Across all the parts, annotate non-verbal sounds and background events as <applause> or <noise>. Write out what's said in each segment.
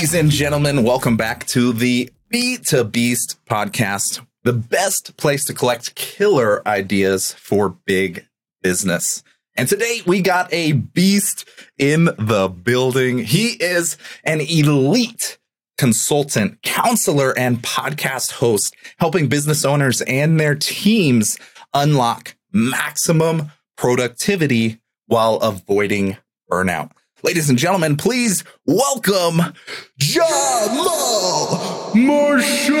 Ladies and gentlemen, welcome back to the B2Beast podcast, the best place to collect killer ideas for big business. And today we got a beast in the building. He is an elite consultant, counselor, and podcast host, helping business owners and their teams unlock maximum productivity while avoiding burnout. Ladies and gentlemen, please welcome Jahmaal Marshall.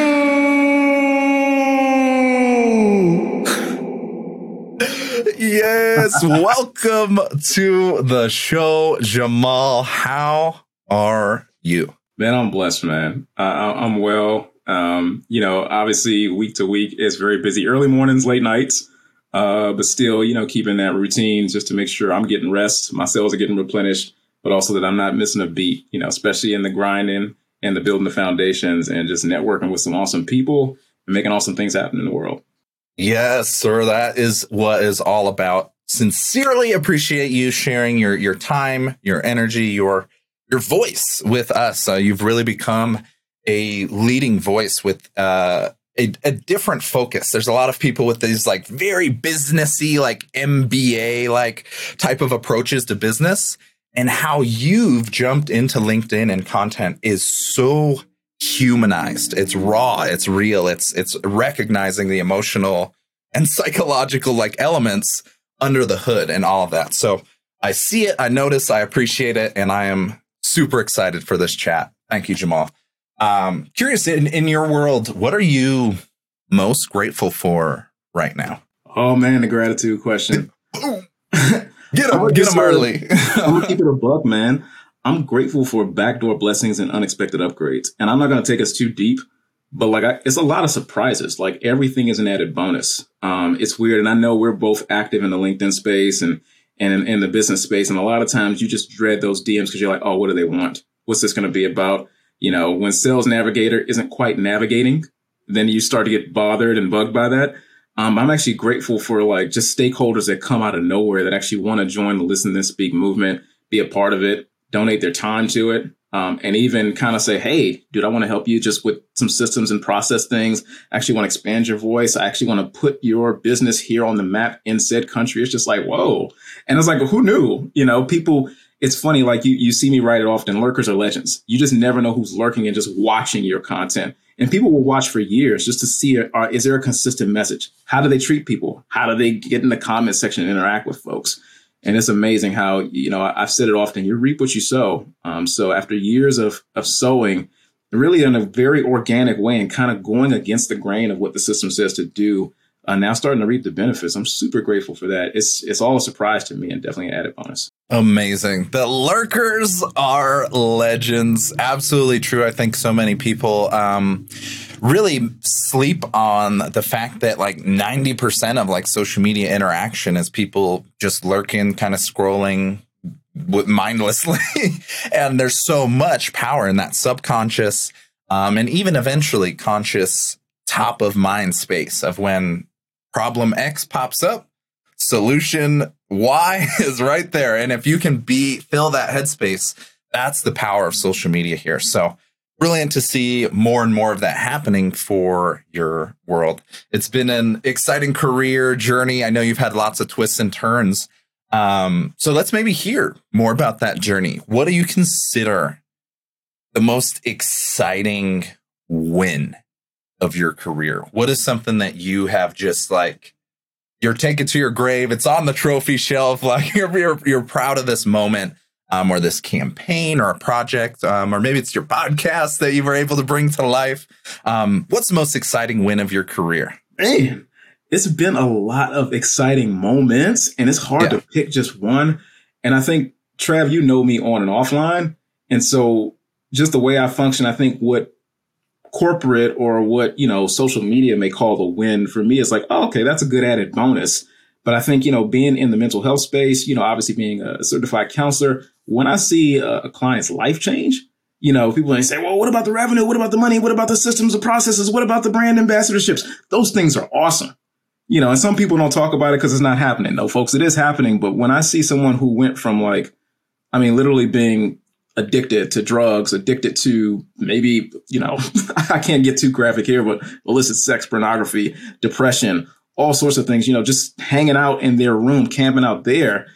yes, welcome to the show, Jahmaal. How are you? Man, I'm blessed, man. Uh, I'm well. Um, you know, obviously, week to week is very busy. Early mornings, late nights, uh, but still, you know, keeping that routine just to make sure I'm getting rest, my cells are getting replenished, but also that I'm not missing a beat. You know, especially in the grinding and the building the foundations and just networking with some awesome people and making awesome things happen in the world. Yes, sir. That is what is all about. Sincerely appreciate you sharing your your time, your energy, your your voice with us. Uh, you've really become a leading voice with uh, a, a, different focus. There's a lot of people with these like very businessy, like MBA like type of approaches to business. And how you've jumped into LinkedIn and content is so humanized. It's raw. It's real. It's it's recognizing the emotional and psychological like elements under the hood and all of that. So I see it, I notice, I appreciate it, and I am super excited for this chat. Thank you, Jahmaal. Um, curious in, in your world, what are you most grateful for right now? Oh man, the gratitude question. <laughs> get them, get them early. <laughs> I'm gonna keep it a buck, man. I'm grateful for backdoor blessings and unexpected upgrades. And I'm not gonna take us too deep, but like I, it's a lot of surprises. Like everything is an added bonus. Um, it's weird, and I know we're both active in the LinkedIn space and and in, in the business space. And a lot of times you just dread those DMs because you're like, oh, what do they want? What's this going to be about? You know, when sales navigator isn't quite navigating, then you start to get bothered and bugged by that. Um, I'm actually grateful for like just stakeholders that come out of nowhere that actually want to join the Listen Then Speak movement, be a part of it, donate their time to it, um, and even kind of say, hey, dude, I want to help you just with some systems and process things. I actually want to expand your voice. I actually want to put your business here on the map in said country. It's just like, whoa. And it's like, who knew? You know, people, it's funny, like you, you see me write it often lurkers are legends. You just never know who's lurking and just watching your content. And people will watch for years just to see, uh, is there a consistent message? How do they treat people? How do they get in the comment section and interact with folks? and it's amazing how you know I've said it often. You reap what you sow. Um, so after years of of sowing, really in a very organic way and kind of going against the grain of what the system says to do, uh, now starting to reap the benefits. I'm super grateful for that. It's it's all a surprise to me and definitely an added bonus. Amazing. The lurkers are legends. Absolutely true. I think so many people um, really sleep on the fact that like 90% of like social media interaction is people just lurking, kind of scrolling mindlessly. <laughs> and there's so much power in that subconscious um, and even eventually conscious top of mind space of when problem X pops up, solution Y <laughs> is right there. And if you can be fill that headspace, that's the power of social media here. So brilliant to see more and more of that happening for your world. It's been an exciting career journey. I know you've had lots of twists and turns. Um, so let's maybe hear more about that journey. What do you consider the most exciting win of your career? What is something that you have just like you're taking to your grave? It's on the trophy shelf. <laughs> Like you're you're, you're proud of this moment um, or this campaign or a project, um, or maybe it's your podcast that you were able to bring to life. Um, what's the most exciting win of your career? Man, it's been a lot of exciting moments, and it's hard yeah. to pick just one. And I think, Trav, you know me on and offline. And so just the way I function, I think what corporate or what, you know, social media may call the win for me is like, oh, okay, that's a good added bonus. But I think, you know, being in the mental health space, you know, obviously being a certified counselor, when I see a, a client's life change, you know, people may say, well, what about the revenue? What about the money? What about the systems, the processes? What about the brand ambassadorships? Those things are awesome. You know, and some people don't talk about it because it's not happening. No, folks, it is happening. But when I see someone who went from like, I mean, literally being addicted to drugs, addicted to maybe, you know, <laughs> I can't get too graphic here, but illicit sex, pornography, depression, all sorts of things, you know, just hanging out in their room, camping out there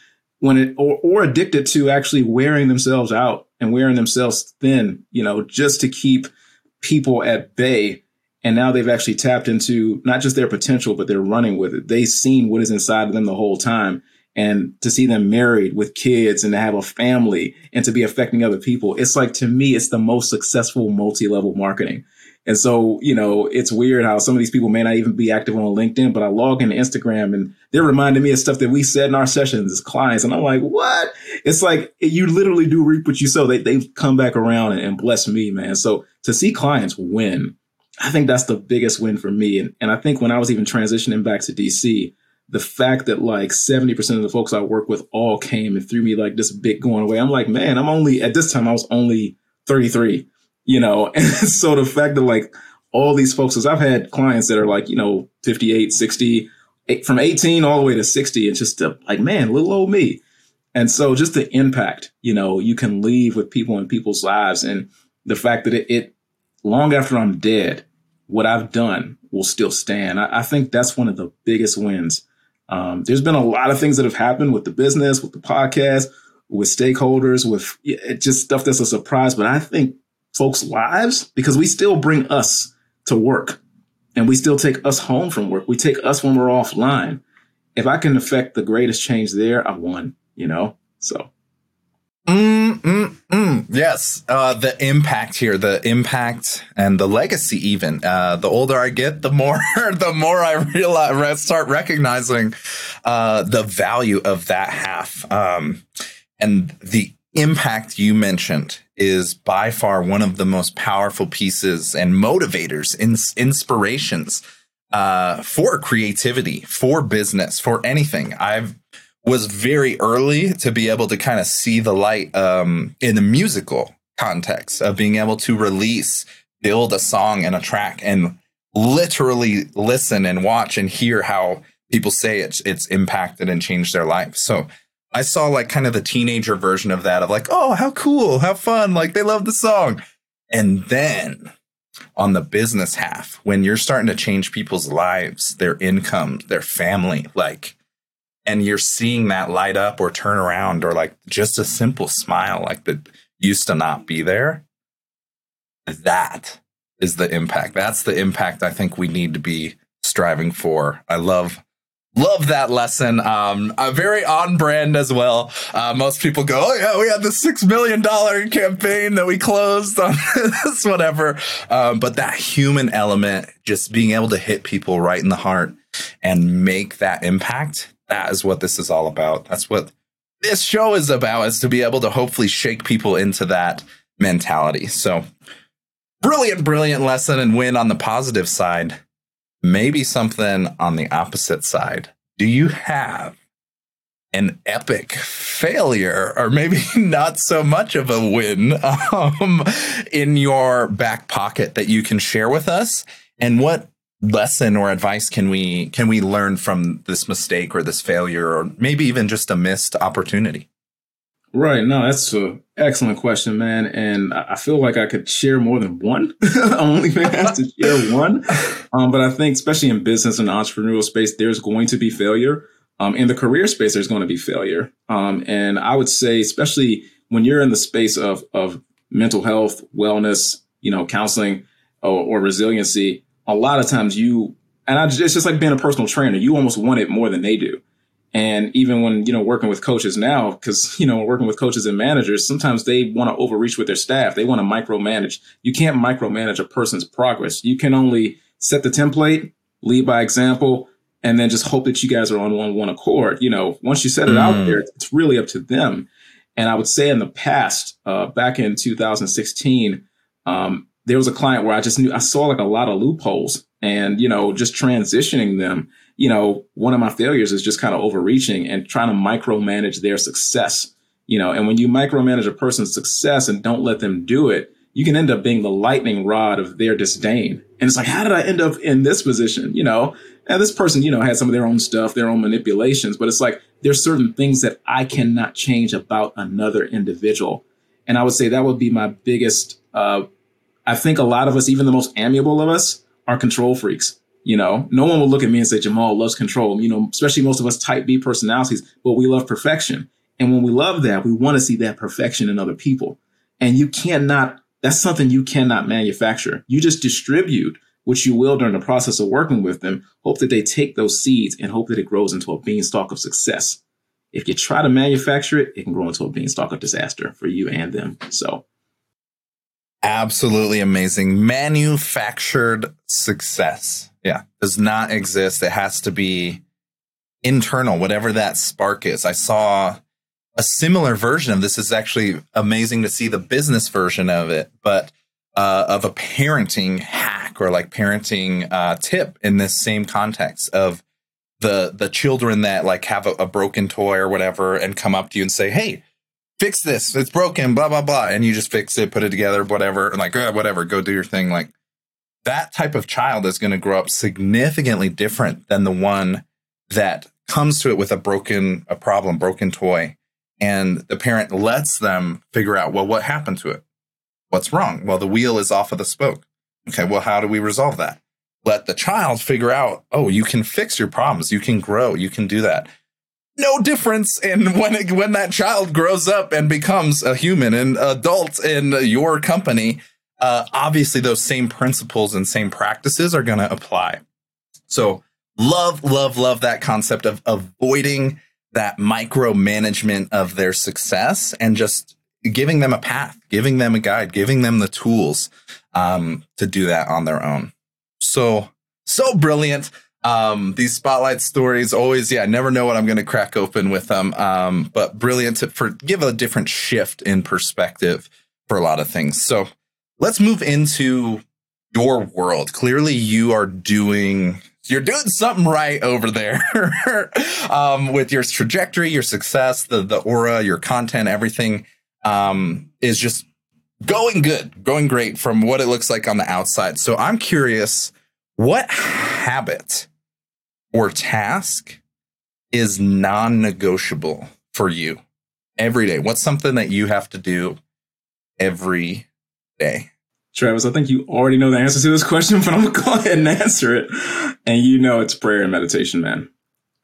when it, or, or addicted to actually wearing themselves out and wearing themselves thin, you know, just to keep people at bay. And now they've actually tapped into not just their potential, but they're running with it. They've seen what is inside of them the whole time and to see them married with kids and to have a family and to be affecting other people it's like to me it's the most successful multi-level marketing. And so you know it's weird how some of these people may not even be active on linkedin but i log into instagram and they're reminding me of stuff that we said in our sessions as clients. And i'm like what? It's like you literally do reap what you sow. They, they've come back around and, and bless me man. So to see clients win i think that's the biggest win for me. And, and i think when i was even transitioning back to dc the fact that like 70% of the folks I work with all came and threw me like this big going away. I'm like, man, I'm only at this time I was only 33, you know? <laughs> And so the fact that like all these folks, cause I've had clients that are like, you know, 58, 60, from 18 all the way to 60. It's just a, like, man, little old me. And so just the impact, you know, you can leave with people in people's lives and the fact that it, it long after I'm dead, what I've done will still stand. I, I think that's one of the biggest wins um, there's been a lot of things that have happened with the business, with the podcast, with stakeholders, with just stuff that's a surprise. But I think folks' lives, because we still bring us to work and we still take us home from work. We take us when we're offline. If I can affect the greatest change there, I won, you know? So. Mm, mm, mm. Yes, uh, the impact here, the impact and the legacy. Even uh, the older I get, the more <laughs> the more I realize, start recognizing uh, the value of that half. Um, and the impact you mentioned is by far one of the most powerful pieces and motivators, ins- inspirations uh, for creativity, for business, for anything. I've was very early to be able to kind of see the light um, in the musical context of being able to release, build a song and a track and literally listen and watch and hear how people say it's it's impacted and changed their life. So I saw like kind of the teenager version of that of like, oh, how cool, how fun, like they love the song. And then on the business half, when you're starting to change people's lives, their income, their family, like and you're seeing that light up or turn around or like just a simple smile like that used to not be there that is the impact. That's the impact i think we need to be striving for. I love love that lesson um uh, very on brand as well. Uh, most people go oh yeah we had the six million dollar campaign that we closed on <laughs> this whatever. Um, but that human element just being able to hit people right in the heart and make that impact that is what this is all about. That's what this show is about is to be able to hopefully shake people into that mentality. So brilliant, brilliant lesson and win on the positive side. Maybe something on the opposite side. Do you have an epic failure or maybe <laughs> not so much of a win <laughs> um, in your back pocket that you can share with us? And what lesson or advice can we can we learn from this mistake or this failure or maybe even just a missed opportunity? Right. No that's an excellent question man. And i feel like i could share more than one. <laughs> I'm only have to share <laughs> one. Um, but i think especially in business and entrepreneurial space there's going to be failure. Um, in the career space there's going to be failure. Um, and i would say especially when you're in the space of of mental health wellness you know counseling or, or resiliency a lot of times you and I, it's just like being a personal trainer. You almost want it more than they do. And even when, you know, working with coaches now, because, <laughs> you know, working with coaches and managers, sometimes they want to overreach with their staff. They want to micromanage. You can't micromanage a person's progress. You can only set the template, lead by example, and then just hope that you guys are on one, one accord. You know, once you set it mm. out there, it's really up to them. And I would say in the past, uh, back in 2016, um, there was a client where I just knew I saw like a lot of loopholes and, you know, just transitioning them. You know, one of my failures is just kind of overreaching and trying to micromanage their success. You know, and when you micromanage a person's success and don't let them do it, you can end up being the lightning rod of their disdain. And it's like, how did I end up in this position? You know, and this person, you know, had some of their own stuff, their own manipulations, but it's like there's certain things that I cannot change about another individual And I would say that would be my biggest. Uh, I think a lot of us, even the most amiable of us, are control freaks. You know, no one will look at me and say Jahmaal loves control. You know, especially most of us type B personalities, but we love perfection. And when we love that, we want to see that perfection in other people. And you cannot, that's something you cannot manufacture. You just distribute which you will during the process of working with them, hope that they take those seeds and hope that it grows into a beanstalk of success. If you try to manufacture it, it can grow into a beanstalk of disaster for you and them. So, absolutely amazing. Manufactured success. Yeah, does not exist. It has to be internal, whatever that spark is. I saw a similar version of this. Is actually amazing to see the business version of it, but uh, of a parenting hack or like parenting uh, tip in this same context of the the children that like have a, a, broken toy or whatever and come up to you and say, "Hey, fix this. It's broken." Blah blah blah, and you just fix it, put it together, whatever, and like whatever, go do your thing. Like that type of child is going to grow up significantly different than the one that comes to it with a broken a problem, broken toy, and the parent lets them figure out, well, what happened to it What's wrong? Well, the wheel is off of the spoke. Okay, well, how do we resolve that? Let the child figure out, oh, you can fix your problems. You can grow. You can do that. No difference in when it, when that child grows up and becomes a human and adult in your company. Uh, obviously, those same principles and same practices are going to apply. So, love, love, love that concept of avoiding that micromanagement of their success and just giving them a path, giving them a guide, giving them the tools um, to do that on their own. So, so brilliant. Um, these spotlight stories always, yeah, I never know what I'm going to crack open with them. Um, but brilliant to for give a different shift in perspective for a lot of things. So let's move into your world. Clearly, you are doing you're doing something right over there <laughs> um, with your trajectory, your success, the the aura, your content, everything um, is just going good, going great from what it looks like on the outside. So I'm curious, what habit or task is non-negotiable for you every day? What's something that you have to do every day? Travis, I think you already know the answer to this question, <laughs> but I'm gonna go ahead and answer it. And you know it's prayer and meditation, man.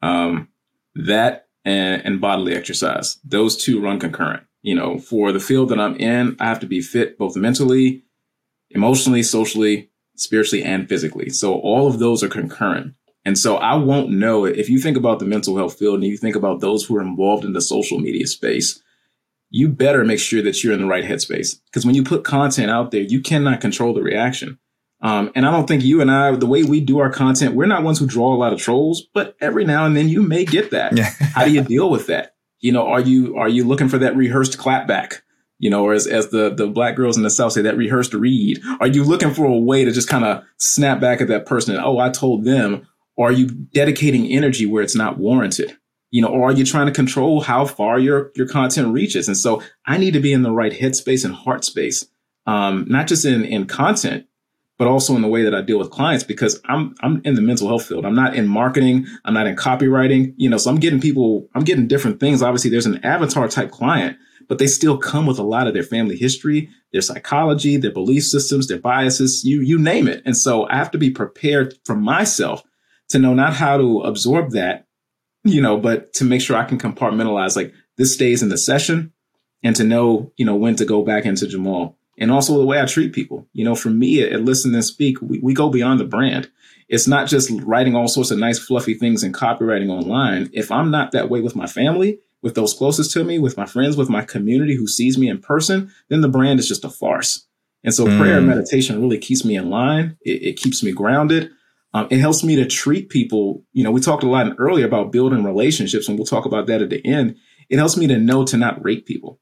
Um, that and, and bodily exercise; those two run concurrent you know, for the field that I'm in, I have to be fit both mentally, emotionally, socially, spiritually, and physically. So all of those are concurrent. And so I won't know if you think about the mental health field and you think about those who are involved in the social media space, you better make sure that you're in the right headspace. Because when you put content out there, you cannot control the reaction. Um, and I don't think you and I, the way we do our content, we're not ones who draw a lot of trolls, but every now and then you may get that. Yeah. <laughs> How do you deal with that? you know, are you are you looking for that rehearsed clapback? You know, or as, as the, the black girls in the South say, that rehearsed read. Are you looking for a way to just kind of snap back at that person and, oh, I told them? Are you dedicating energy where it's not warranted? You know, or are you trying to control how far your, your content reaches? And so I need to be in the right headspace and heart space, um, not just in, in content, but also in the way that I deal with clients because I'm I'm in the mental health field. I'm not in marketing. I'm not in copywriting. You know, so I'm getting people. I'm getting different things. Obviously, there's an avatar type client, but they still come with a lot of their family history, their psychology, their belief systems, their biases. You you name it. And so I have to be prepared for myself to know not how to absorb that, you know, but to make sure I can compartmentalize. Like this stays in the session, and to know you know when to go back into Jahmaal and also the way I treat people. You know, for me at, Listen and Speak, we, we go beyond the brand. It's not just writing all sorts of nice, fluffy things and copywriting online. If I'm not that way with my family, with those closest to me, with my friends, with my community who sees me in person, then the brand is just a farce. And so mm. prayer and meditation really keeps me in line. It, it keeps me grounded. Um, it helps me to treat people. You know, we talked a lot earlier about building relationships, and we'll talk about that at the end. It helps me to know to not rate people.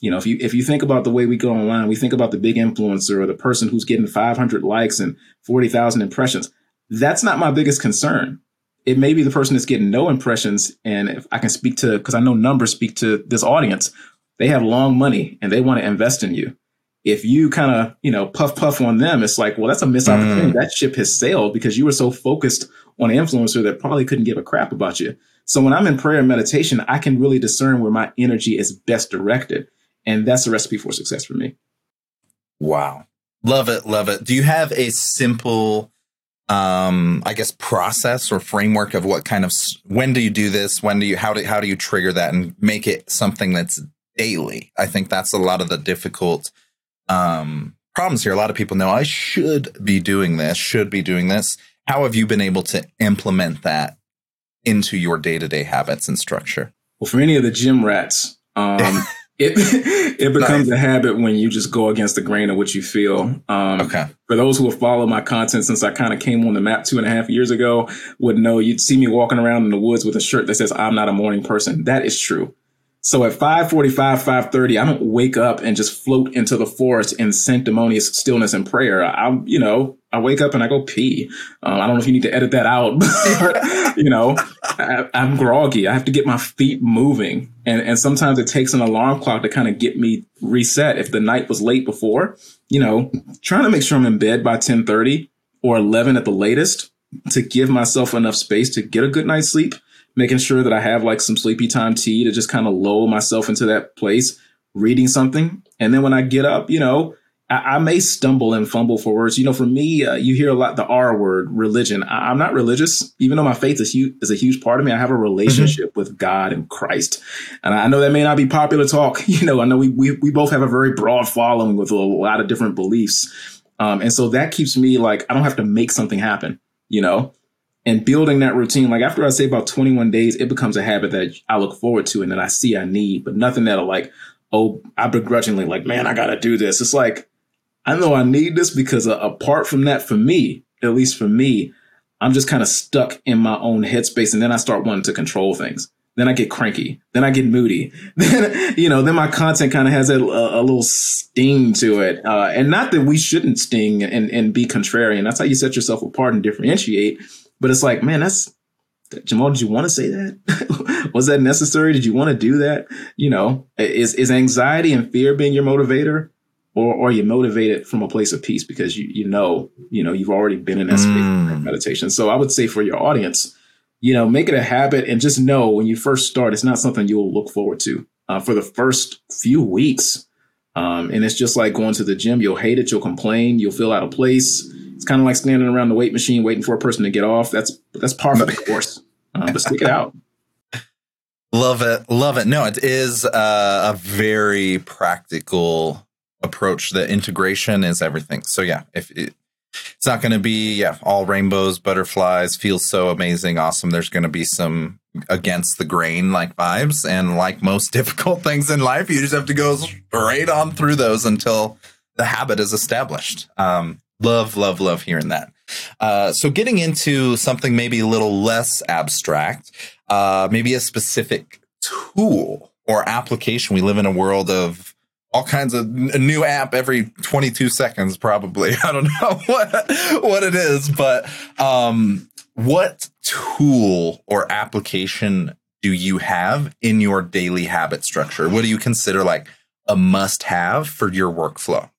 You know, if you if you think about the way we go online, we think about the big influencer or the person who's getting 500 likes and 40,000 impressions. That's not my biggest concern. It may be the person that's getting no impressions, and if I can speak to because I know numbers speak to this audience. They have long money and they want to invest in you. If you kind of you know puff puff on them, it's like, well, that's a missed mm. opportunity. That ship has sailed because you were so focused on an influencer that probably couldn't give a crap about you. So when I'm in prayer and meditation, I can really discern where my energy is best directed. And that's the recipe for success for me. Wow. Love it. Love it. Do you have a simple, um, I guess, process or framework of what kind of, when do you do this? When do you, how do, how do you trigger that and make it something that's daily? I think that's a lot of the difficult, um, problems here. A lot of people know I should be doing this, should be doing this. How have you been able to implement that into your day to day habits and structure? Well, for any of the gym rats, um, <laughs> it it becomes nice. a habit when you just go against the grain of what you feel. Um, okay. For those who have followed my content since I kind of came on the map two and a half years ago, would know you'd see me walking around in the woods with a shirt that says "I'm not a morning person." That is true. So at 5:45, 5:30, I don't wake up and just float into the forest in sanctimonious stillness and prayer. I'm, you know, I wake up and I go pee. Um, I don't know if you need to edit that out, <laughs> but <laughs> you know, I, am groggy. I have to get my feet moving, and and sometimes it takes an alarm clock to kind of get me reset. If the night was late before, you know, trying to make sure I'm in bed by 10:30 or 11 at the latest to give myself enough space to get a good night's sleep making sure that I have like some sleepy time tea to just kind of lull myself into that place, reading something. And then when I get up, you know, I, I may stumble and fumble for words. You know, for me, uh, you hear a lot the R word, religion. I, am not religious, even though my faith is, huge, is a huge part of me. I have a relationship mm-hmm. with God and Christ. And I know that may not be popular talk. <laughs> You know, I know we, we, we both have a very broad following with a lot of different beliefs. Um, and so that keeps me like, I don't have to make something happen, you know? And building that routine, like after I say about 21 days, it becomes a habit that I look forward to and that I see I need, but nothing that'll like, oh, I begrudgingly like, man, I got to do this. It's like, I know I need this because uh, apart from that, for me, at least for me, I'm just kind of stuck in my own headspace. And then I start wanting to control things. Then I get cranky. Then I get moody. <laughs> Then, you know, then my content kind of has a, a, a, little sting to it. Uh, and not that we shouldn't sting and, and be contrarian. That's how you set yourself apart and differentiate. But it's like, man, that's Jahmaal, did you want to say that? <laughs> Was that necessary? Did you want to do that? You know, is is anxiety and fear being your motivator? Or, or are you motivated from a place of peace because you you know, you know, you've already been in that space mm. meditation. So I would say for your audience, you know, make it a habit and just know when you first start, it's not something you'll look forward to uh, for the first few weeks. Um, and it's just like going to the gym. You'll hate it. You'll complain. You'll feel out of place it's kind of like standing around the weight machine waiting for a person to get off. That's that's par for the <laughs> course. Uh, but stick it out. Love it, love it. No, it is uh, a very practical approach. The integration is everything. So yeah, if it, it's not going to be yeah all rainbows, butterflies, feels so amazing, awesome. There's going to be some against the grain like vibes, and like most <laughs> difficult things in life, you just have to go straight on through those until the habit is established. Um, Love, love, love hearing that. Uh, so, getting into something maybe a little less abstract, uh, maybe a specific tool or application. We live in a world of all kinds of a new app every 22 seconds, probably. <laughs> I don't know <laughs> what what it is, but um, what tool or application do you have in your daily habit structure? What do you consider like a must have for your workflow?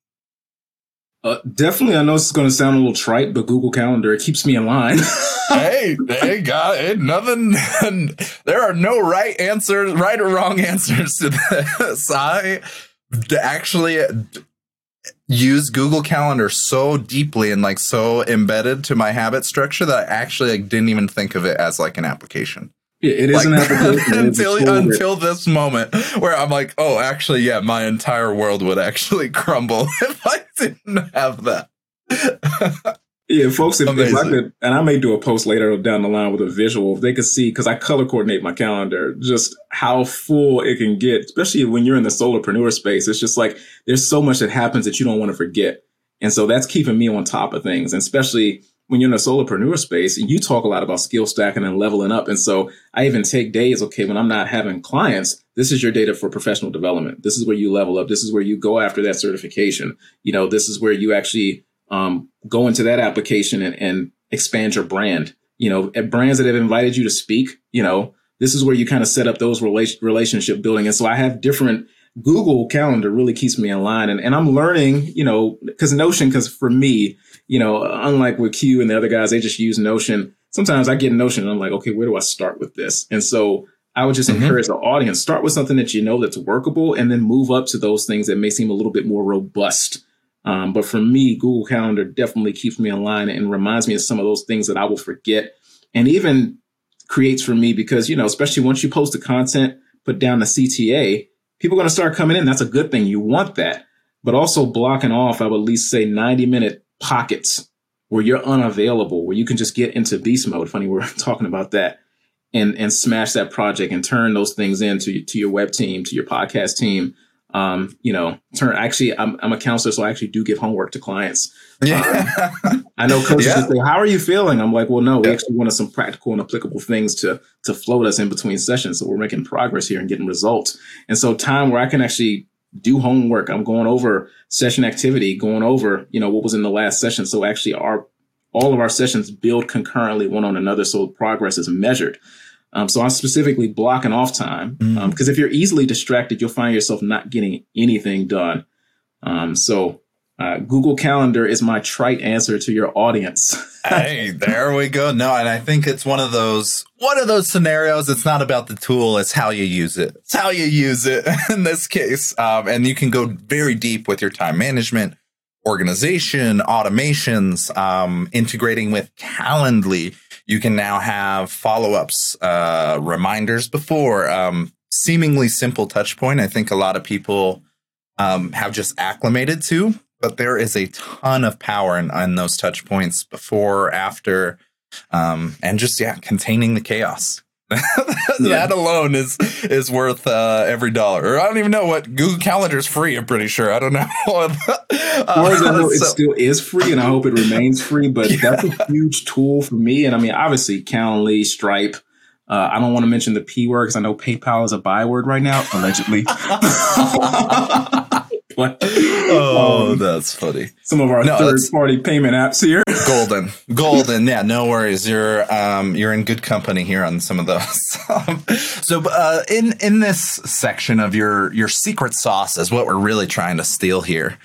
Uh, definitely, I know it's going to sound a little trite, but Google Calendar it keeps me in line. <laughs> hey, hey, got it. Nothing. <laughs> there are no right answers, right or wrong answers to this. <laughs> I actually use Google Calendar so deeply and like so embedded to my habit structure that I actually like, didn't even think of it as like an application <laughs> it is like, an application until until this moment where I'm like, oh, actually, yeah, my entire world would actually <laughs> crumble <laughs> if I didn't have that. yeah, folks, if, if, I could, and I may do a post later down the line with a visual, if they could see, because I color coordinate my calendar, just how full it can get, especially when you're in the solopreneur space. It's just like there's so much that happens that you don't want to forget. And so that's keeping me on top of things, and especially when you're in a solopreneur space, and you talk a lot about skill stacking and leveling up. And so I even take days, okay, when I'm not having clients, this is your data for professional development. This is where you level up. This is where you go after that certification. You know, this is where you actually um, go into that application and, and expand your brand. You know, at brands that have invited you to speak, you know, this is where you kind of set up those relation, relationship building. And so I have different Google Calendar really keeps me in line. And, and I'm learning, you know, because Notion, because for me, you know, unlike with Q and the other guys, they just use Notion. Sometimes I get Notion and I'm like, okay, where do I start with this? And so I would just mm-hmm. encourage the audience start with something that you know that's workable, and then move up to those things that may seem a little bit more robust. Um, but for me, Google Calendar definitely keeps me in line and reminds me of some of those things that I will forget, and even creates for me because you know, especially once you post the content, put down the CTA, people are going to start coming in. That's a good thing. You want that, but also blocking off. I would at least say ninety minute pockets where you're unavailable, where you can just get into beast mode. Funny, we're <laughs> talking about that and and smash that project and turn those things into to your web team, to your podcast team. Um, you know, turn actually I'm I'm a counselor, so I actually do give homework to clients. Yeah. Um, <laughs> I know coaches yeah. say, How are you feeling? I'm like, well, no, we actually wanted some practical and applicable things to to float us in between sessions. So we're making progress here and getting results. And so time where I can actually do homework. I'm going over session activity, going over, you know, what was in the last session. So actually our all of our sessions build concurrently one on another so progress is measured. Um, so I'm specifically blocking off time because mm. um, if you're easily distracted, you'll find yourself not getting anything done. Um, so uh, Google Calendar is my trite answer to your audience. <laughs> hey, there we go. No, and I think it's one of those one of those scenarios. It's not about the tool; it's how you use it. It's how you use it <laughs> in this case, um, and you can go very deep with your time management, organization, automations, um, integrating with Calendly you can now have follow ups, uh, reminders before. Um, seemingly simple touch point. I think a lot of people um, have just acclimated to, but there is a ton of power in, in those touch points before, after, um, and just yeah, containing the chaos. <laughs> that alone is is worth uh, every dollar. Or I don't even know what Google Calendar is free. I'm pretty sure. I don't know. <laughs> uh, <laughs> so, it still is free, and I hope it remains free. But yeah. that's a huge tool for me. And I mean, obviously, Calendly, Stripe. Uh, I don't want to mention the P word because I know PayPal is a byword right now, allegedly. Oh, um, that's funny. Some of our no, third party payment apps here. golden, <laughs> golden. Yeah, no worries. You're um, you're in good company here on some of those. <laughs> So, uh, in in this section of your your secret sauce is what we're really trying to steal here.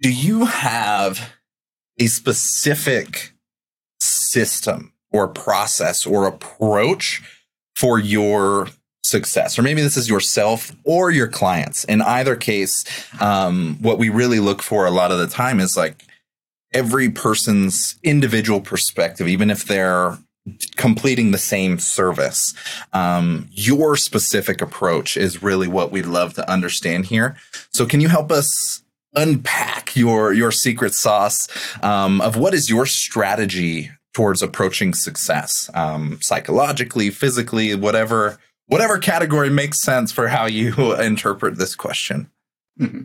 Do you have a specific system or process or approach for your success, or maybe this is yourself or your clients. In either case, um, what we really look for a lot of the time is like every person's individual perspective, even if they're completing the same service. Um, your specific approach is really what we'd love to understand here. So, can you help us unpack your your secret sauce um, of what is your strategy towards approaching success, um, psychologically, physically, whatever whatever category makes sense for how you <laughs> interpret this question. Mm-hmm.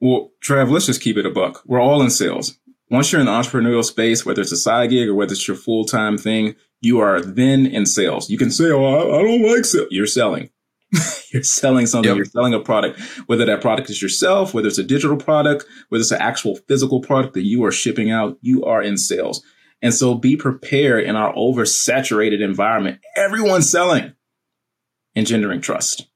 Well, Trav, let's just keep it a buck. We're all in sales. Once you're in the entrepreneurial space, whether it's a side gig or whether it's your full time thing, you are then in sales. You can say, "Oh, I, don't like sales." You're selling. <laughs> you're selling something. Yep. You're selling a product. Whether that product is yourself, whether it's a digital product, whether it's an actual physical product that you are shipping out, you are in sales. And so, be prepared in our oversaturated environment. Everyone's selling engendering trust.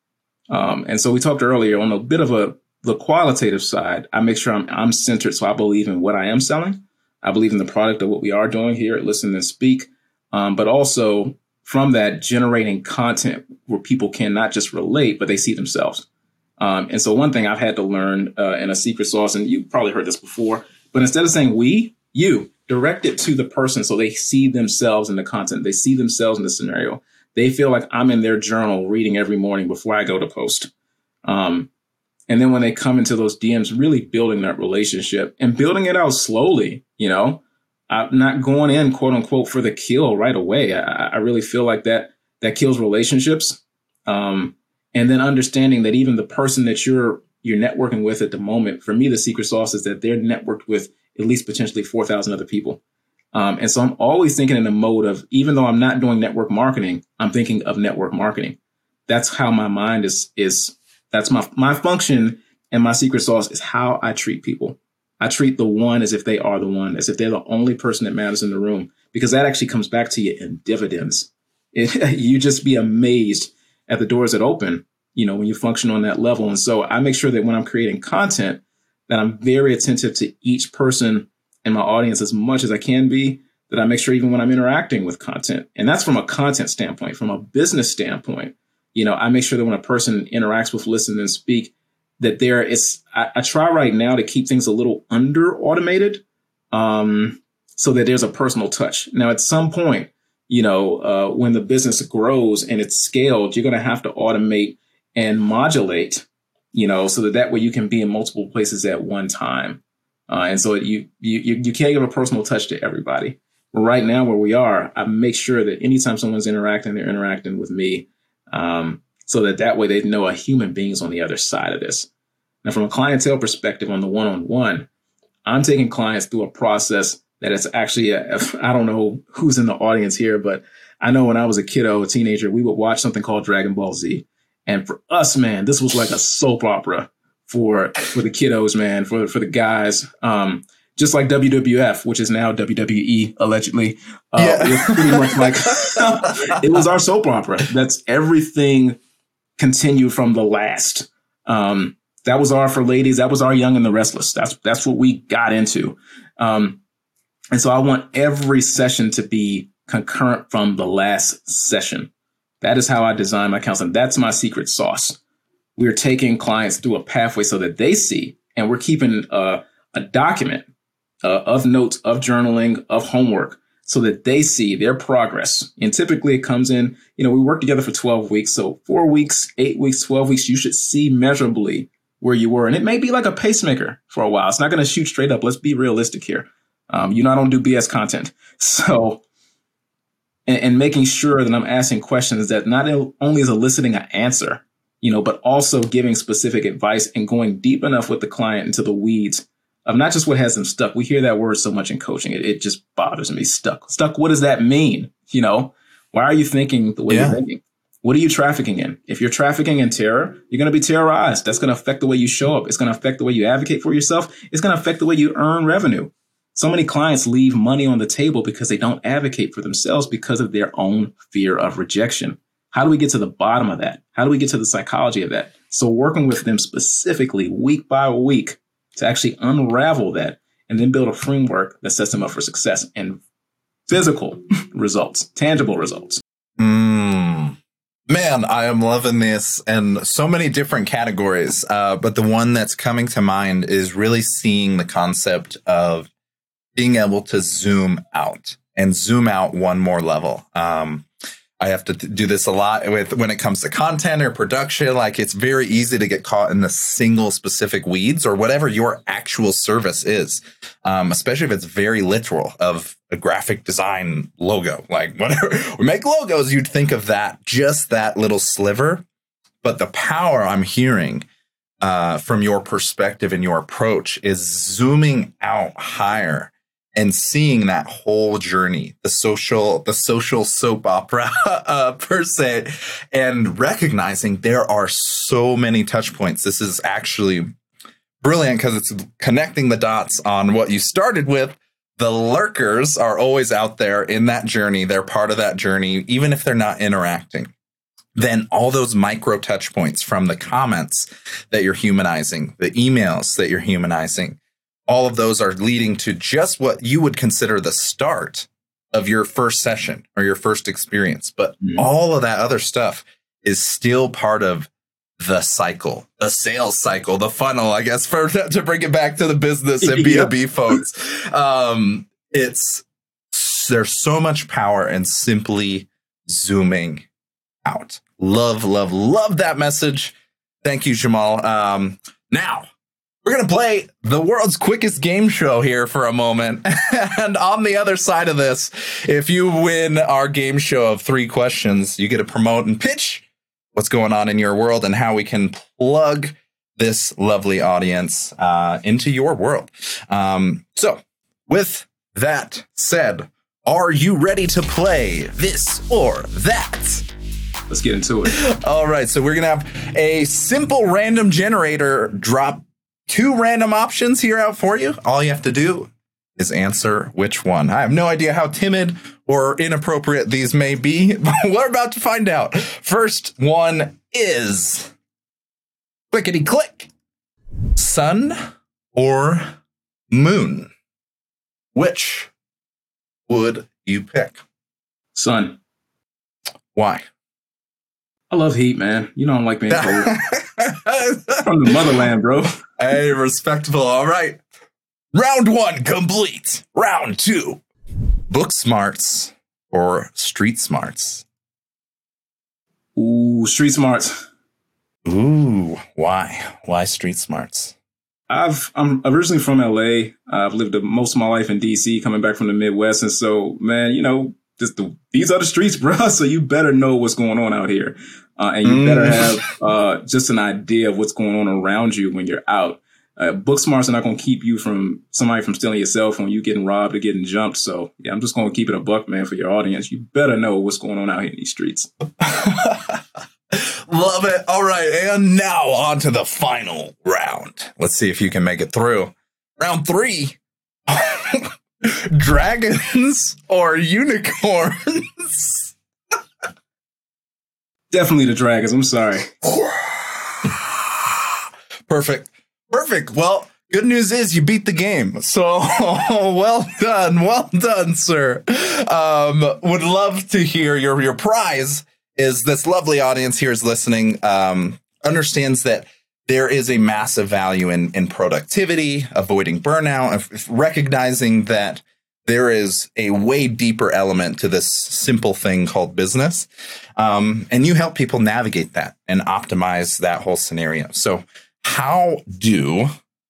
Um, and so we talked earlier on a bit of a the qualitative side. I make sure I'm I'm centered, so I believe in what I am selling. I believe in the product of what we are doing here at Listen and Speak, um, but also from that generating content where people can not just relate, but they see themselves. Um, and so one thing I've had to learn uh, in a secret sauce, and you probably heard this before, but instead of saying we, you direct it to the person so they see themselves in the content, they see themselves in the scenario they feel like I'm in their journal reading every morning before I go to post. Um, and then when they come into those DMs, really building that relationship and building it out slowly, you know, I'm not going in quote unquote for the kill right away. I, I really feel like that that kills relationships. Um, and then understanding that even the person that you're you're networking with at the moment, for me, the secret sauce is that they're networked with at least potentially four thousand other people. Um, and so I'm always thinking in the mode of, even though I'm not doing network marketing, I'm thinking of network marketing. That's how my mind is, is that's my, my function and my secret sauce is how I treat people. I treat the one as if they are the one, as if they're the only person that matters in the room, because that actually comes back to you in dividends. It, <laughs> you just be amazed at the doors that open, you know, when you function on that level. And so I make sure that when I'm creating content, that I'm very attentive to each person and my audience as much as I can be that I make sure even when I'm interacting with content, and that's from a content standpoint, from a business standpoint, you know, I make sure that when a person interacts with, listen, and speak, that there is, I, I try right now to keep things a little under automated um, so that there's a personal touch. Now, at some point, you know, uh, when the business grows and it's scaled, you're going to have to automate and modulate, you know, so that that way you can be in multiple places at one time. Uh, and so you, you, you can't give a personal touch to everybody. Right now, where we are, I make sure that anytime someone's interacting, they're interacting with me um, so that that way they know a human being's on the other side of this. Now, from a clientele perspective, on the one-on-one, I'm taking clients through a process that it's actually I don't know who's in the audience here, but I know when I was a kiddo, a teenager, we would watch something called Dragon Ball Z, and for us, man, this was like a soap opera for for the kiddos, man, for for the guys. Um, just like WWF, which is now WWE, allegedly. Uh, yeah. It was pretty much <laughs> like <laughs> it was our soap opera. That's everything continued from the last. Um, that was our for ladies. That was our Young and the Restless. That's that's what we got into. Um, and so I want every session to be concurrent from the last session. That is how I design my counseling. That's my secret sauce. We're taking clients through a pathway so that they see, and we're keeping a, a document uh, of notes, of journaling, of homework, so that they see their progress. And typically it comes in, you know, we work together for 12 weeks. So four weeks, eight weeks, 12 weeks, you should see measurably where you were. And it may be like a pacemaker for a while. It's not going to shoot straight up. Let's be realistic here. Um, you know, I don't do BS content. <laughs> So, and, and, making sure that I'm asking questions that not only is eliciting an answer, you know, but also giving specific advice and going deep enough with the client into the weeds of not just what has them stuck. We hear that word so much in coaching. It, it just bothers me. Stuck. Stuck. What does that mean? You know, why are you thinking the way yeah. you're thinking? What are you trafficking in? If you're trafficking in terror, you're going to be terrorized. That's going to affect the way you show up. It's going to affect the way you advocate for yourself. It's going to affect the way you earn revenue. So many clients leave money on the table because they don't advocate for themselves because of their own fear of rejection. How do we get to the bottom of that? How do we get to the psychology of that? So working with them specifically week by week to actually unravel that and then build a framework that sets them up for success and physical <laughs> results, tangible results. Mm. Man, I am loving this and so many different categories. Uh, but the one that's coming to mind is really seeing the concept of being able to zoom out and zoom out one more level. Um, I have to do this a lot with when it comes to content or production. Like it's very easy to get caught in the single specific weeds or whatever your actual service is, um, especially if it's very literal of a graphic design logo. Like <laughs> whatever we make logos, you'd think of that just that little sliver. But the power I'm hearing uh, from your perspective and your approach is zooming out higher and seeing that whole journey, the social, the social soap opera <laughs> uh, per se, and recognizing there are so many touch points. This is actually brilliant because it's connecting the dots on what you started with. The lurkers are always out there in that journey. They're part of that journey, even if they're not interacting. Then all those micro touch points from the comments that you're humanizing, the emails that you're humanizing, all of those are leading to just what you would consider the start of your first session or your first experience. But mm-hmm. all of that other stuff is still part of the cycle, the sales cycle, the funnel, I guess, for <laughs> to bring it back to the business and B2B <laughs> yeah. folks. Um, it's there's so much power in simply zooming out. Love, love, love that message. Thank you, Jahmaal. Um, now we're going to play the world's quickest game show here for a moment. <laughs> and on the other side of this, if you win our game show of three questions, you get to promote and pitch what's going on in your world and how we can plug this lovely audience uh, into your world. Um, so, with that said, are you ready to play this or that? Let's get into it. <laughs> All right. So, we're going to have a simple random generator drop two random options here out for you. All you have to do is answer which one. I have no idea how timid or inappropriate these may be, <laughs> but we're about to find out. First one is clickety click sun or moon. Which would you pick? Sun. Why? I love heat, man. You know I'm like being <laughs> cold. From the motherland, bro. Hey, respectable. All right. Round one complete. Round two. Book smarts or street smarts? Ooh, street smarts. Ooh, why? Why street smarts? I've I'm originally from LA. I've lived most of my life in DC, coming back from the Midwest, and so man, you know, just the, these are the streets, <laughs> bro. So you better know what's going on out here, uh, and you mm. better have uh, just an idea of what's going on around you when you're out. Uh, book smarts are not going to keep you from somebody from stealing your cell phone, you getting robbed or getting jumped. So yeah, I'm just going to keep it a buck, man, for your audience. You better know what's going on out here in these streets. <laughs> Love it. All right. And now on to the final round. Let's see if you can make it through. Round three <laughs> dragons or unicorns? <laughs> Definitely the dragons. I'm sorry. <laughs> Perfect. Perfect. Well, good news is you beat the game. So <laughs> well done. Well done, sir. Um, would love to hear your your prize is this lovely audience here is listening, um, understands that there is a massive value in, in productivity, avoiding burnout, recognizing that there is a way deeper element to this simple thing called business. Um, and you help people navigate that and optimize that whole scenario. So, how do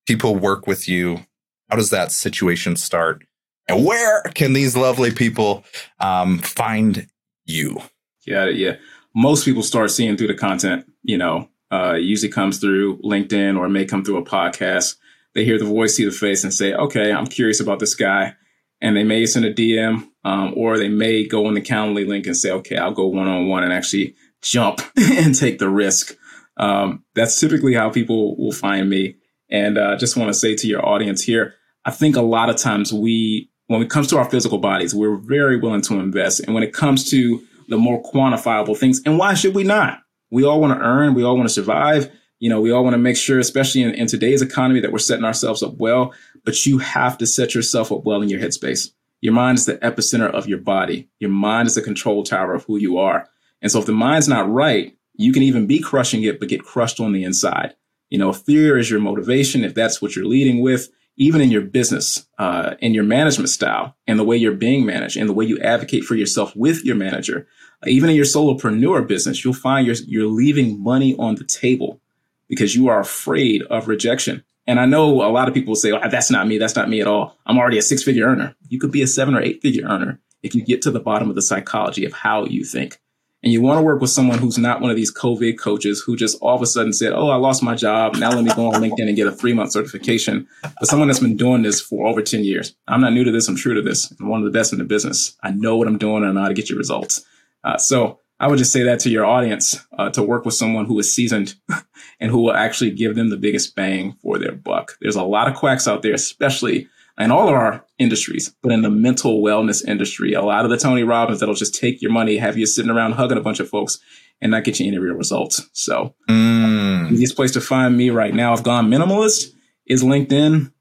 people work with you? How does that situation start? And where can these lovely people um, find you? Yeah, yeah. Most people start seeing through the content, you know, uh, usually comes through LinkedIn or may come through a podcast. They hear the voice, see the face, and say, okay, I'm curious about this guy. And they may send a DM um, or they may go on the Calendly link and say, okay, I'll go one on one and actually jump <laughs> and take the risk. Um, that's typically how people will find me. And I uh, just want to say to your audience here, I think a lot of times we, when it comes to our physical bodies, we're very willing to invest. And when it comes to the more quantifiable things. And why should we not? We all want to earn, we all want to survive. You know, we all want to make sure, especially in, in today's economy, that we're setting ourselves up well. But you have to set yourself up well in your headspace. Your mind is the epicenter of your body. Your mind is the control tower of who you are. And so if the mind's not right, you can even be crushing it, but get crushed on the inside. You know, fear is your motivation. If that's what you're leading with, even in your business, uh, in your management style and the way you're being managed and the way you advocate for yourself with your manager, even in your solopreneur business, you'll find you're, you're leaving money on the table because you are afraid of rejection. And I know a lot of people say, oh, that's not me. That's not me at all. I'm already a six figure earner. You could be a seven or eight figure earner if you get to the bottom of the psychology of how you think and you want to work with someone who's not one of these COVID coaches who just all of a sudden said, Oh, I lost my job. Now let me go on LinkedIn and get a three month certification. But someone that's been doing this for over 10 years. I'm not new to this. I'm true to this. I'm one of the best in the business. I know what I'm doing and I know how to get your results. Uh, so I would just say that to your audience uh, to work with someone who is seasoned <laughs> and who will actually give them the biggest bang for their buck. There's a lot of quacks out there, especially in all of our industries, but in the mental wellness industry, a lot of the Tony Robbins that'll just take your money, have you sitting around hugging a bunch of folks and not get you any real results. So mm. easiest place to find me right now, I've gone minimalist is LinkedIn,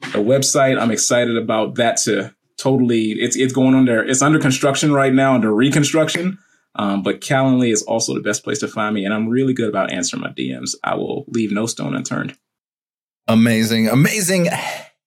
the website. I'm excited about that to totally, it's, it's going on there. It's under construction right now, under reconstruction. Um, but Calendly is also the best place to find me. And I'm really good about answering my DMs. I will leave no stone unturned. Amazing. Amazing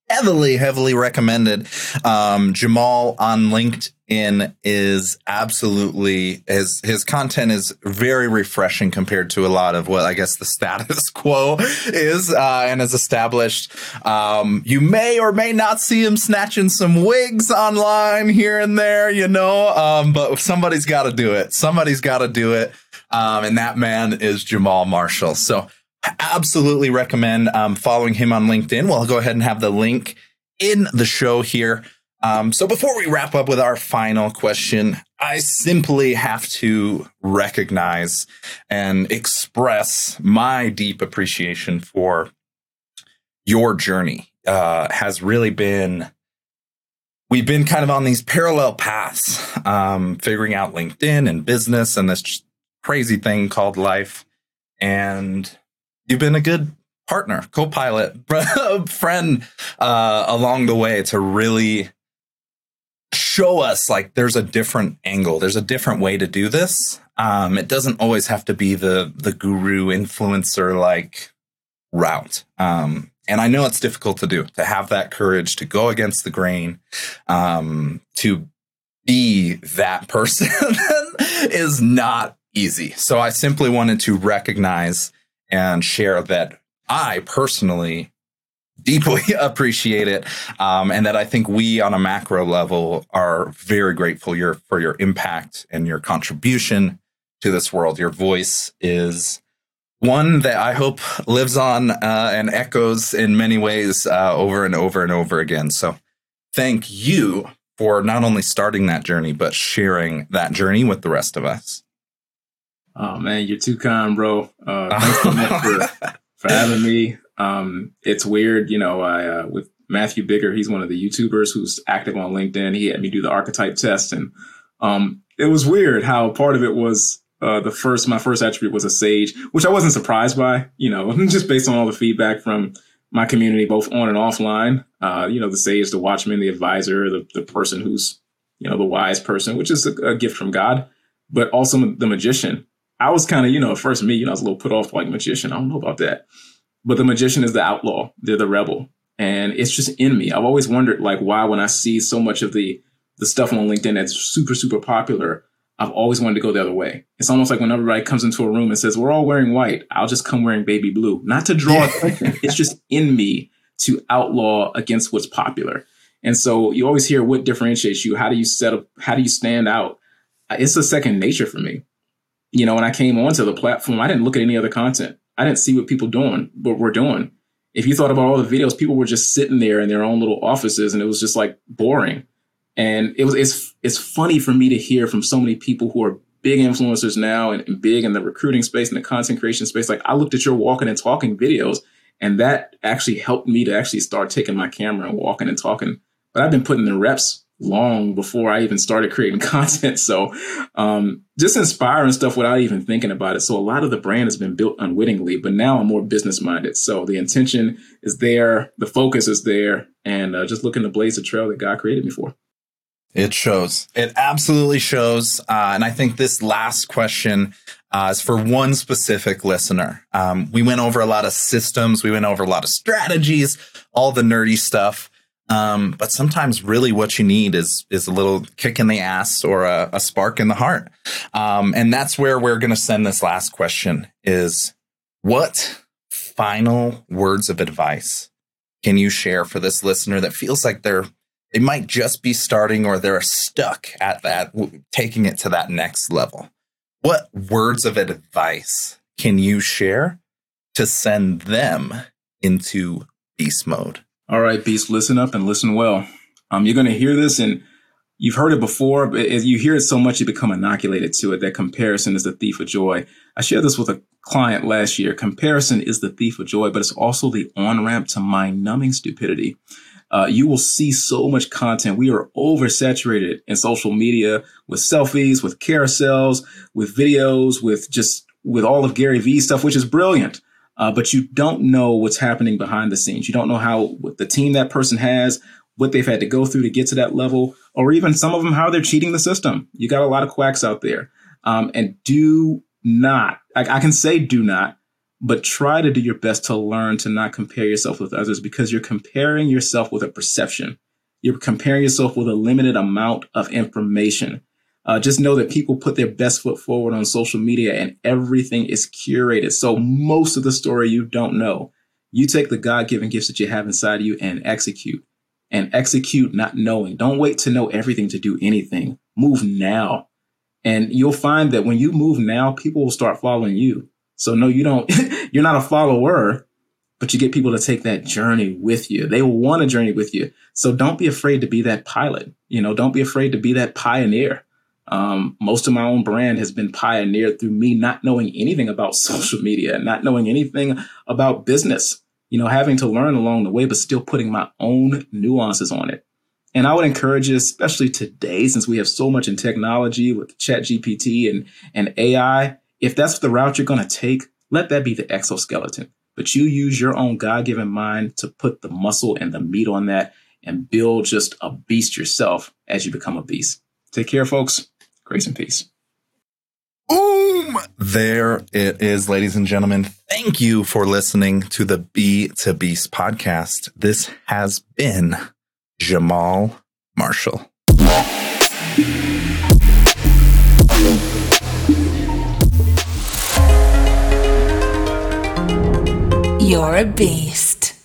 heavily, heavily recommended. Um, Jahmaal on LinkedIn is absolutely his his content is very refreshing compared to a lot of what I guess the status <laughs> quo is uh, and is established. Um, you may or may not see him snatching some wigs online here and there, you know, um, but somebody's got to do it. Somebody's got to do it. Um, and that man is Jahmaal Marshall. So absolutely recommend um, following him on LinkedIn. We'll go ahead and have the link in the show here. Um, so before we wrap up with our final question, I simply have to recognize and express my deep appreciation for your journey. Uh, has really been we've been kind of on these parallel paths, um, figuring out LinkedIn and business and this crazy thing called life. And you've been a good partner, co-pilot, <laughs> friend uh, along the way to really show us like there's a different angle, there's a different way to do this. Um, it doesn't always have to be the the guru influencer like route. Um, and I know it's difficult to do to have that courage to go against the grain, um, to be that person <laughs> is not easy. So I simply wanted to recognize and share that I personally deeply <laughs> appreciate it, um, and that I think we on a macro level are very grateful your, for your impact and your contribution to this world. Your voice is one that I hope lives on uh, and echoes in many ways uh, over and over and over again. So, thank you for not only starting that journey, but sharing that journey with the rest of us. Oh man, you're too kind, bro. Uh, thanks so much for, <laughs> for having me. Um, it's weird, you know. I uh, with Matthew Bigger, he's one of the YouTubers who's active on LinkedIn. He had me do the archetype test, and um, it was weird how part of it was uh, the first. My first attribute was a sage, which I wasn't surprised by, you know, <laughs> just based on all the feedback from my community, both on and offline. Uh, you know, the sage, the watchman, the advisor, the the person who's you know the wise person, which is a, a gift from God, but also the magician. I was kind of, you know, first me, you know, I was a little put off like magician. I don't know about that. But the magician is the outlaw. They're the rebel. And it's just in me. I've always wondered like why when I see so much of the the stuff on LinkedIn that's super, super popular, I've always wanted to go the other way. It's almost like when everybody comes into a room and says, We're all wearing white, I'll just come wearing baby blue. Not to draw attention. it's just in me to outlaw against what's popular. And so you always hear what differentiates you. How do you set up? How do you stand out? It's a second nature for me you know, when I came onto the platform, I didn't look at any other content. I didn't see what people doing, what we're doing. If you thought about all the videos, people were just sitting there in their own little offices, and it was just like boring. And it was it's it's funny for me to hear from so many people who are big influencers now and, and big in the recruiting space and the content creation space. Like I looked at your walking and talking videos, and that actually helped me to actually start taking my camera and walking and talking. But I've been putting the reps long before I even started creating <laughs> content. So um, just inspiring stuff without even thinking about it. So a lot of the brand has been built unwittingly, but now I'm more business minded. So the intention is there, the focus is there, and uh, just looking to blaze the trail that God created me for. It shows. It absolutely shows. Uh, and I think this last question uh, is for one specific listener. Um, we went over a lot of systems, we went over a lot of strategies, all the nerdy stuff. Um, but sometimes really what you need is is a little kick in the ass or a, a spark in the heart. Um, and that's where we're going to send this last question is what final words of advice can you share for this listener that feels like they're they might just be starting or they're stuck at that taking it to that next level what words of advice can you share to send them into beast mode all right, Beast, listen up and listen well. Um, you're going to hear this and you've heard it before, but you hear it so much, you become inoculated to it. That comparison is the thief of joy. I shared this with a client last year. Comparison is the thief of joy, but it's also the on ramp to mind numbing stupidity. Uh, you will see so much content. We are oversaturated in social media with selfies, with carousels, with videos, with just with all of Gary Vee stuff, which is brilliant uh, but you don't know what's happening behind the scenes. You don't know how the team that person has, what they've had to go through to get to that level, or even some of them how they're cheating the system. You got a lot of quacks out there, um, and do not. I, I can say do not, but try to do your best to learn to not compare yourself with others because you're comparing yourself with a perception. You're comparing yourself with a limited amount of information. Uh, just know that people put their best foot forward on social media and everything is curated. So most of the story you don't know. You take the God given gifts that you have inside of you and execute and execute not knowing. Don't wait to know everything to do anything. Move now. And you'll find that when you move now, people will start following you. So no, you don't, <laughs> you're not a follower, but you get people to take that journey with you. They will want to journey with you. So don't be afraid to be that pilot. You know, don't be afraid to be that pioneer. Um, most of my own brand has been pioneered through me not knowing anything about <laughs> social media, not knowing anything about business, you know, having to learn along the way, but still putting my own nuances on it. And I would encourage you, especially today, since we have so much in technology with chat GPT and, and AI, if that's the route you're going to take, let that be the exoskeleton. But you use your own God given mind to put the muscle and the meat on that and build just a beast yourself as you become a beast. Take care, folks. Grace and peace. Boom! There it is, ladies and gentlemen. Thank you for listening to the B to Beast podcast. This has been Jahmaal Marshall. You're a beast.